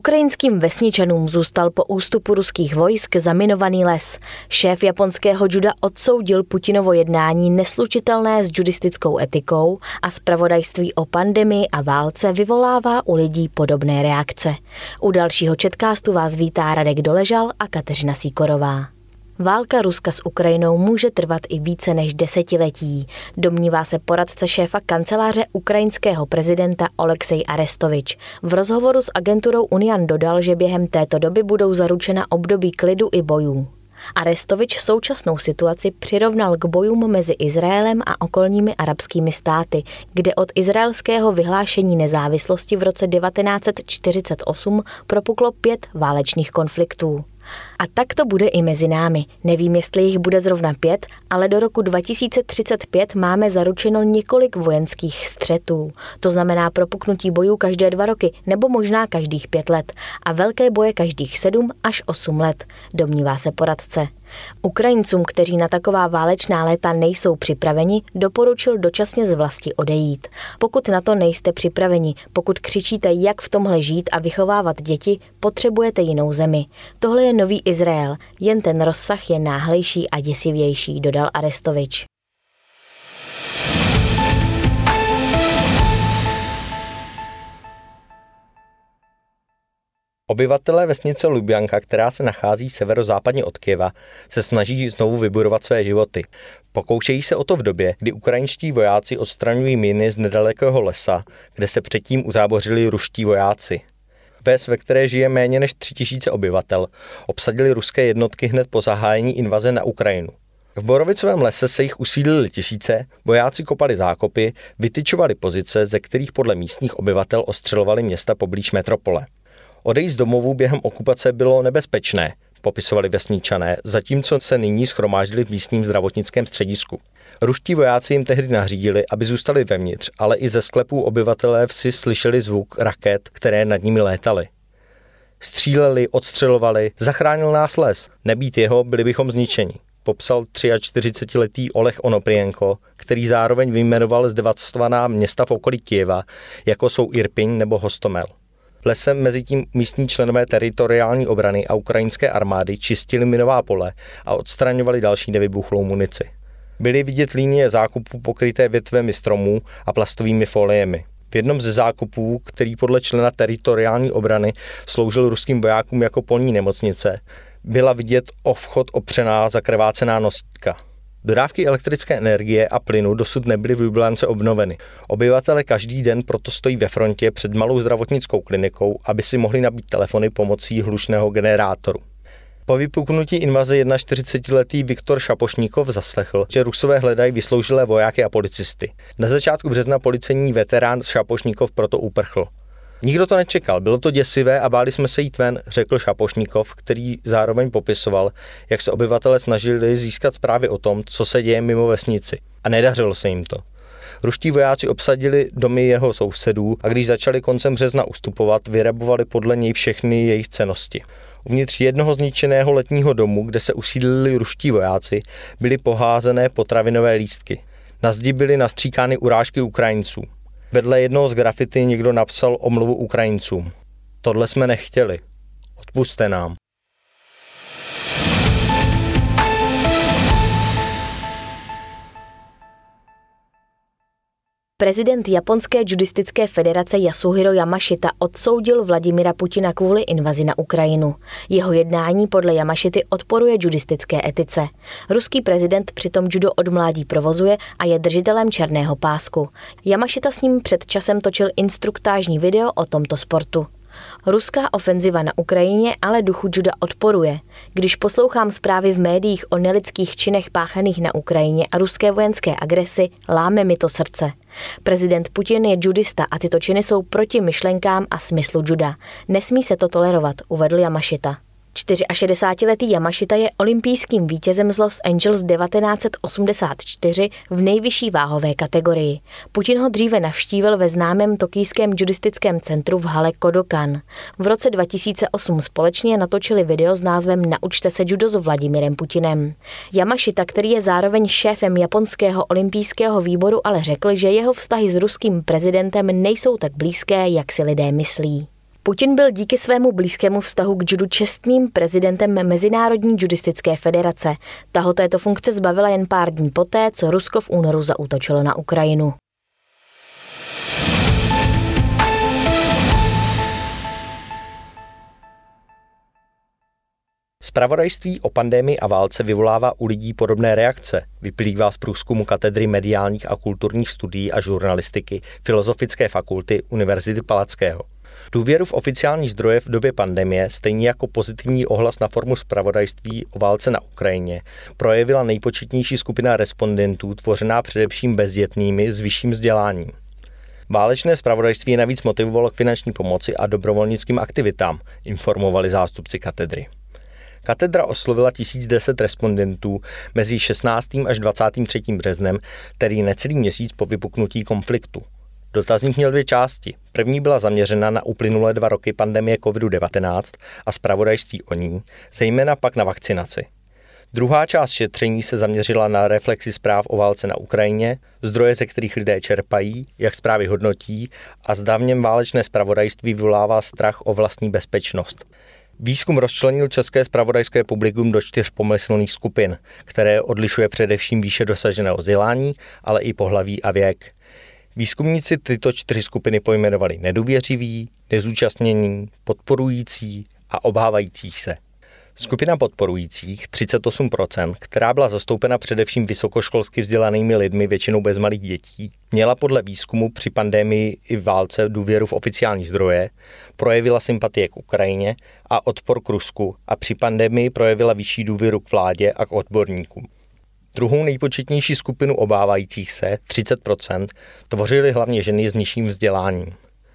Ukrajinským vesničanům zůstal po ústupu ruských vojsk zaminovaný les. Šéf japonského juda odsoudil Putinovo jednání neslučitelné s judistickou etikou a zpravodajství o pandemii a válce vyvolává u lidí podobné reakce. U dalšího četkástu vás vítá Radek Doležal a Kateřina Síkorová. Válka Ruska s Ukrajinou může trvat i více než desetiletí, domnívá se poradce šéfa kanceláře ukrajinského prezidenta Oleksej Arestovič. V rozhovoru s agenturou Unian dodal, že během této doby budou zaručena období klidu i bojů. Arestovič současnou situaci přirovnal k bojům mezi Izraelem a okolními arabskými státy, kde od izraelského vyhlášení nezávislosti v roce 1948 propuklo pět válečných konfliktů. A tak to bude i mezi námi. Nevím, jestli jich bude zrovna pět, ale do roku 2035 máme zaručeno několik vojenských střetů. To znamená propuknutí bojů každé dva roky nebo možná každých pět let a velké boje každých sedm až osm let, domnívá se poradce. Ukrajincům, kteří na taková válečná léta nejsou připraveni, doporučil dočasně z vlasti odejít. Pokud na to nejste připraveni, pokud křičíte, jak v tomhle žít a vychovávat děti, potřebujete jinou zemi. Tohle je nový Izrael, jen ten rozsah je náhlejší a děsivější, dodal Arestovič. Obyvatelé vesnice Lubjanka, která se nachází severozápadně od Kieva, se snaží znovu vybudovat své životy. Pokoušejí se o to v době, kdy ukrajinští vojáci odstraňují miny z nedalekého lesa, kde se předtím utábořili ruští vojáci. Ves, ve které žije méně než 3000 obyvatel, obsadili ruské jednotky hned po zahájení invaze na Ukrajinu. V Borovicovém lese se jich usídlili tisíce, vojáci kopali zákopy, vytyčovali pozice, ze kterých podle místních obyvatel ostřelovali města poblíž metropole. Odejít z domovů během okupace bylo nebezpečné, popisovali vesničané, zatímco se nyní schromáždili v místním zdravotnickém středisku. Ruští vojáci jim tehdy nařídili, aby zůstali vevnitř, ale i ze sklepů obyvatelé vsi slyšeli zvuk raket, které nad nimi létaly. Stříleli, odstřelovali, zachránil nás les. Nebýt jeho, byli bychom zničeni. Popsal 43-letý Oleh Onoprienko, který zároveň vyjmenoval zdevastovaná města v okolí Kieva, jako jsou Irpiň nebo Hostomel. Lesem mezi tím místní členové teritoriální obrany a ukrajinské armády čistili minová pole a odstraňovali další nevybuchlou munici. Byly vidět línie zákupů pokryté větvemi stromů a plastovými foliemi. V jednom ze zákupů, který podle člena teritoriální obrany sloužil ruským vojákům jako polní nemocnice, byla vidět o vchod opřená zakrvácená nosítka. Dodávky elektrické energie a plynu dosud nebyly v Ljublance obnoveny. Obyvatele každý den proto stojí ve frontě před malou zdravotnickou klinikou, aby si mohli nabít telefony pomocí hlušného generátoru. Po vypuknutí invaze 41-letý Viktor Šapošníkov zaslechl, že Rusové hledají vysloužilé vojáky a policisty. Na začátku března policejní veterán Šapošníkov proto uprchl. Nikdo to nečekal, bylo to děsivé a báli jsme se jít ven, řekl Šapošníkov, který zároveň popisoval, jak se obyvatele snažili získat zprávy o tom, co se děje mimo vesnici. A nedařilo se jim to. Ruští vojáci obsadili domy jeho sousedů a když začali koncem března ustupovat, vyrabovali podle něj všechny jejich cenosti. Uvnitř jednoho zničeného letního domu, kde se usídlili ruští vojáci, byly poházené potravinové lístky. Na zdi byly nastříkány urážky Ukrajinců. Vedle jednoho z grafity někdo napsal omluvu Ukrajincům. Tohle jsme nechtěli. Odpuste nám. Prezident Japonské judistické federace Yasuhiro Yamashita odsoudil Vladimira Putina kvůli invazi na Ukrajinu. Jeho jednání podle Yamashity odporuje judistické etice. Ruský prezident přitom judo od mládí provozuje a je držitelem černého pásku. Yamashita s ním před časem točil instruktážní video o tomto sportu. Ruská ofenziva na Ukrajině ale duchu juda odporuje. Když poslouchám zprávy v médiích o nelidských činech páchaných na Ukrajině a ruské vojenské agresi, láme mi to srdce. Prezident Putin je judista a tyto činy jsou proti myšlenkám a smyslu juda. Nesmí se to tolerovat, uvedl Yamashita. 64-letý Yamashita je olympijským vítězem z Los Angeles 1984 v nejvyšší váhové kategorii. Putin ho dříve navštívil ve známém tokijském judistickém centru v hale Kodokan. V roce 2008 společně natočili video s názvem Naučte se judo s Vladimirem Putinem. Yamashita, který je zároveň šéfem japonského olympijského výboru, ale řekl, že jeho vztahy s ruským prezidentem nejsou tak blízké, jak si lidé myslí. Putin byl díky svému blízkému vztahu k judu čestným prezidentem Mezinárodní judistické federace. Ta ho této funkce zbavila jen pár dní poté, co Rusko v únoru zaútočilo na Ukrajinu. Spravodajství o pandemii a válce vyvolává u lidí podobné reakce, vyplývá z průzkumu katedry mediálních a kulturních studií a žurnalistiky Filozofické fakulty Univerzity Palackého. Důvěru v oficiální zdroje v době pandemie, stejně jako pozitivní ohlas na formu spravodajství o válce na Ukrajině, projevila nejpočetnější skupina respondentů, tvořená především bezdětnými s vyšším vzděláním. Válečné spravodajství navíc motivovalo k finanční pomoci a dobrovolnickým aktivitám, informovali zástupci katedry. Katedra oslovila 1010 respondentů mezi 16. až 23. březnem, tedy necelý měsíc po vypuknutí konfliktu. Dotazník měl dvě části. První byla zaměřena na uplynulé dva roky pandemie COVID-19 a zpravodajství o ní, zejména pak na vakcinaci. Druhá část šetření se zaměřila na reflexi zpráv o válce na Ukrajině, zdroje, ze kterých lidé čerpají, jak zprávy hodnotí a zda v něm válečné zpravodajství vyvolává strach o vlastní bezpečnost. Výzkum rozčlenil české spravodajské publikum do čtyř pomyslných skupin, které odlišuje především výše dosaženého vzdělání, ale i pohlaví a věk. Výzkumníci tyto čtyři skupiny pojmenovali nedůvěřivý, nezúčastnění, podporující a obávající se. Skupina podporujících, 38%, která byla zastoupena především vysokoškolsky vzdělanými lidmi, většinou bez malých dětí, měla podle výzkumu při pandemii i válce důvěru v oficiální zdroje, projevila sympatie k Ukrajině a odpor k Rusku a při pandemii projevila vyšší důvěru k vládě a k odborníkům. Druhou nejpočetnější skupinu obávajících se, 30%, tvořily hlavně ženy s nižším vzděláním.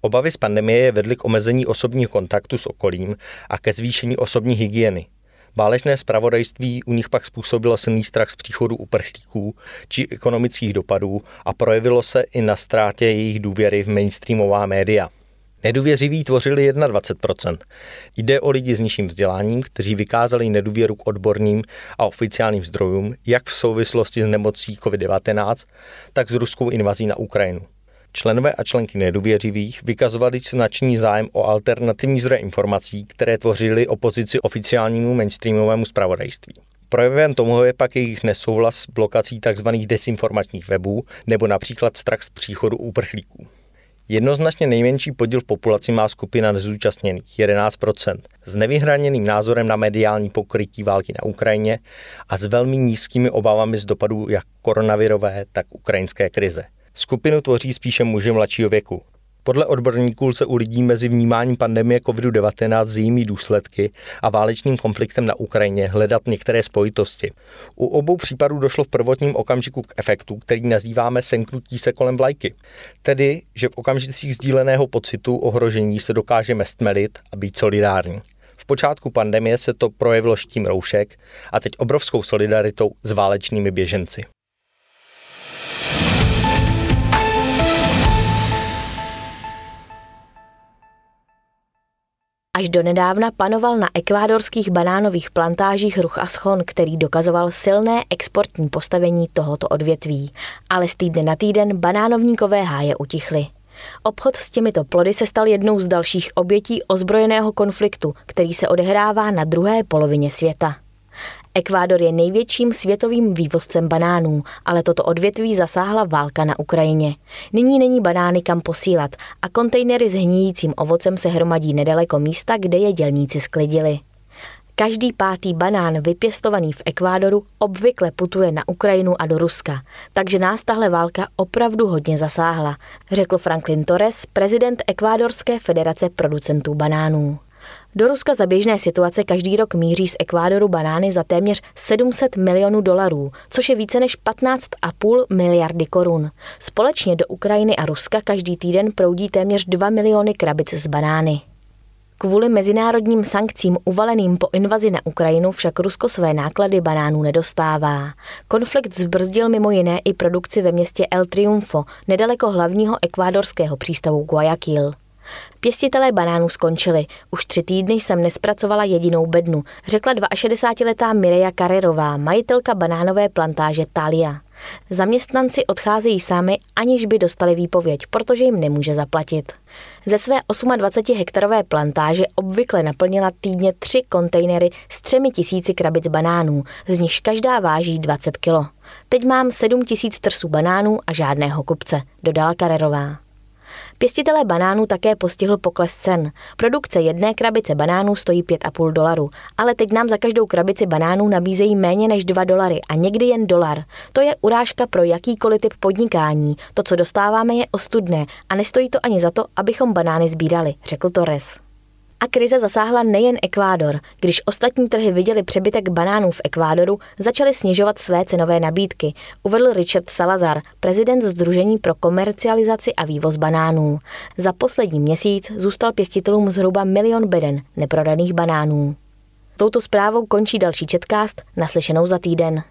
Obavy z pandemie je vedly k omezení osobního kontaktu s okolím a ke zvýšení osobní hygieny. Válečné zpravodajství u nich pak způsobilo silný strach z příchodu uprchlíků či ekonomických dopadů a projevilo se i na ztrátě jejich důvěry v mainstreamová média. Nedůvěřiví tvořili 21%. Jde o lidi s nižším vzděláním, kteří vykázali nedůvěru k odborným a oficiálním zdrojům, jak v souvislosti s nemocí COVID-19, tak s ruskou invazí na Ukrajinu. Členové a členky nedůvěřivých vykazovali značný zájem o alternativní zdroje informací, které tvořily opozici oficiálnímu mainstreamovému zpravodajství. Projevem tomu je pak jejich nesouhlas s blokací tzv. desinformačních webů nebo například strach z příchodu úprchlíků. Jednoznačně nejmenší podíl v populaci má skupina nezúčastněných 11%, s nevyhraněným názorem na mediální pokrytí války na Ukrajině a s velmi nízkými obavami z dopadů jak koronavirové, tak ukrajinské krize. Skupinu tvoří spíše muži mladšího věku. Podle odborníků se u lidí mezi vnímáním pandemie COVID-19 s jejími důsledky a válečným konfliktem na Ukrajině hledat některé spojitosti. U obou případů došlo v prvotním okamžiku k efektu, který nazýváme senknutí se kolem vlajky. Tedy, že v okamžicích sdíleného pocitu ohrožení se dokážeme stmelit a být solidární. V počátku pandemie se to projevilo štím roušek a teď obrovskou solidaritou s válečnými běženci. Až do nedávna panoval na ekvádorských banánových plantážích ruch a schon, který dokazoval silné exportní postavení tohoto odvětví. Ale z týdne na týden banánovníkové háje utichly. Obchod s těmito plody se stal jednou z dalších obětí ozbrojeného konfliktu, který se odehrává na druhé polovině světa. Ekvádor je největším světovým vývozcem banánů, ale toto odvětví zasáhla válka na Ukrajině. Nyní není banány kam posílat a kontejnery s hníjícím ovocem se hromadí nedaleko místa, kde je dělníci sklidili. Každý pátý banán vypěstovaný v Ekvádoru obvykle putuje na Ukrajinu a do Ruska, takže nás tahle válka opravdu hodně zasáhla, řekl Franklin Torres, prezident Ekvádorské federace producentů banánů. Do Ruska za běžné situace každý rok míří z Ekvádoru banány za téměř 700 milionů dolarů, což je více než 15,5 miliardy korun. Společně do Ukrajiny a Ruska každý týden proudí téměř 2 miliony krabic z banány. Kvůli mezinárodním sankcím uvaleným po invazi na Ukrajinu však Rusko své náklady banánů nedostává. Konflikt zbrzdil mimo jiné i produkci ve městě El Triunfo, nedaleko hlavního ekvádorského přístavu Guayaquil. Pěstitelé banánů skončili. Už tři týdny jsem nespracovala jedinou bednu, řekla 62-letá Mireja Karerová, majitelka banánové plantáže Talia. Zaměstnanci odcházejí sami, aniž by dostali výpověď, protože jim nemůže zaplatit. Ze své 28 hektarové plantáže obvykle naplnila týdně tři kontejnery s třemi tisíci krabic banánů, z nichž každá váží 20 kilo. Teď mám 7 tisíc trsů banánů a žádného kupce, dodala Karerová. Pěstitelé banánů také postihl pokles cen. Produkce jedné krabice banánů stojí 5,5 dolarů, ale teď nám za každou krabici banánů nabízejí méně než 2 dolary a někdy jen dolar. To je urážka pro jakýkoliv typ podnikání. To, co dostáváme, je ostudné a nestojí to ani za to, abychom banány sbírali, řekl Torres. A krize zasáhla nejen Ekvádor. Když ostatní trhy viděli přebytek banánů v Ekvádoru, začaly snižovat své cenové nabídky, uvedl Richard Salazar, prezident Združení pro komercializaci a vývoz banánů. Za poslední měsíc zůstal pěstitelům zhruba milion beden neprodaných banánů. Touto zprávou končí další četkást, naslyšenou za týden.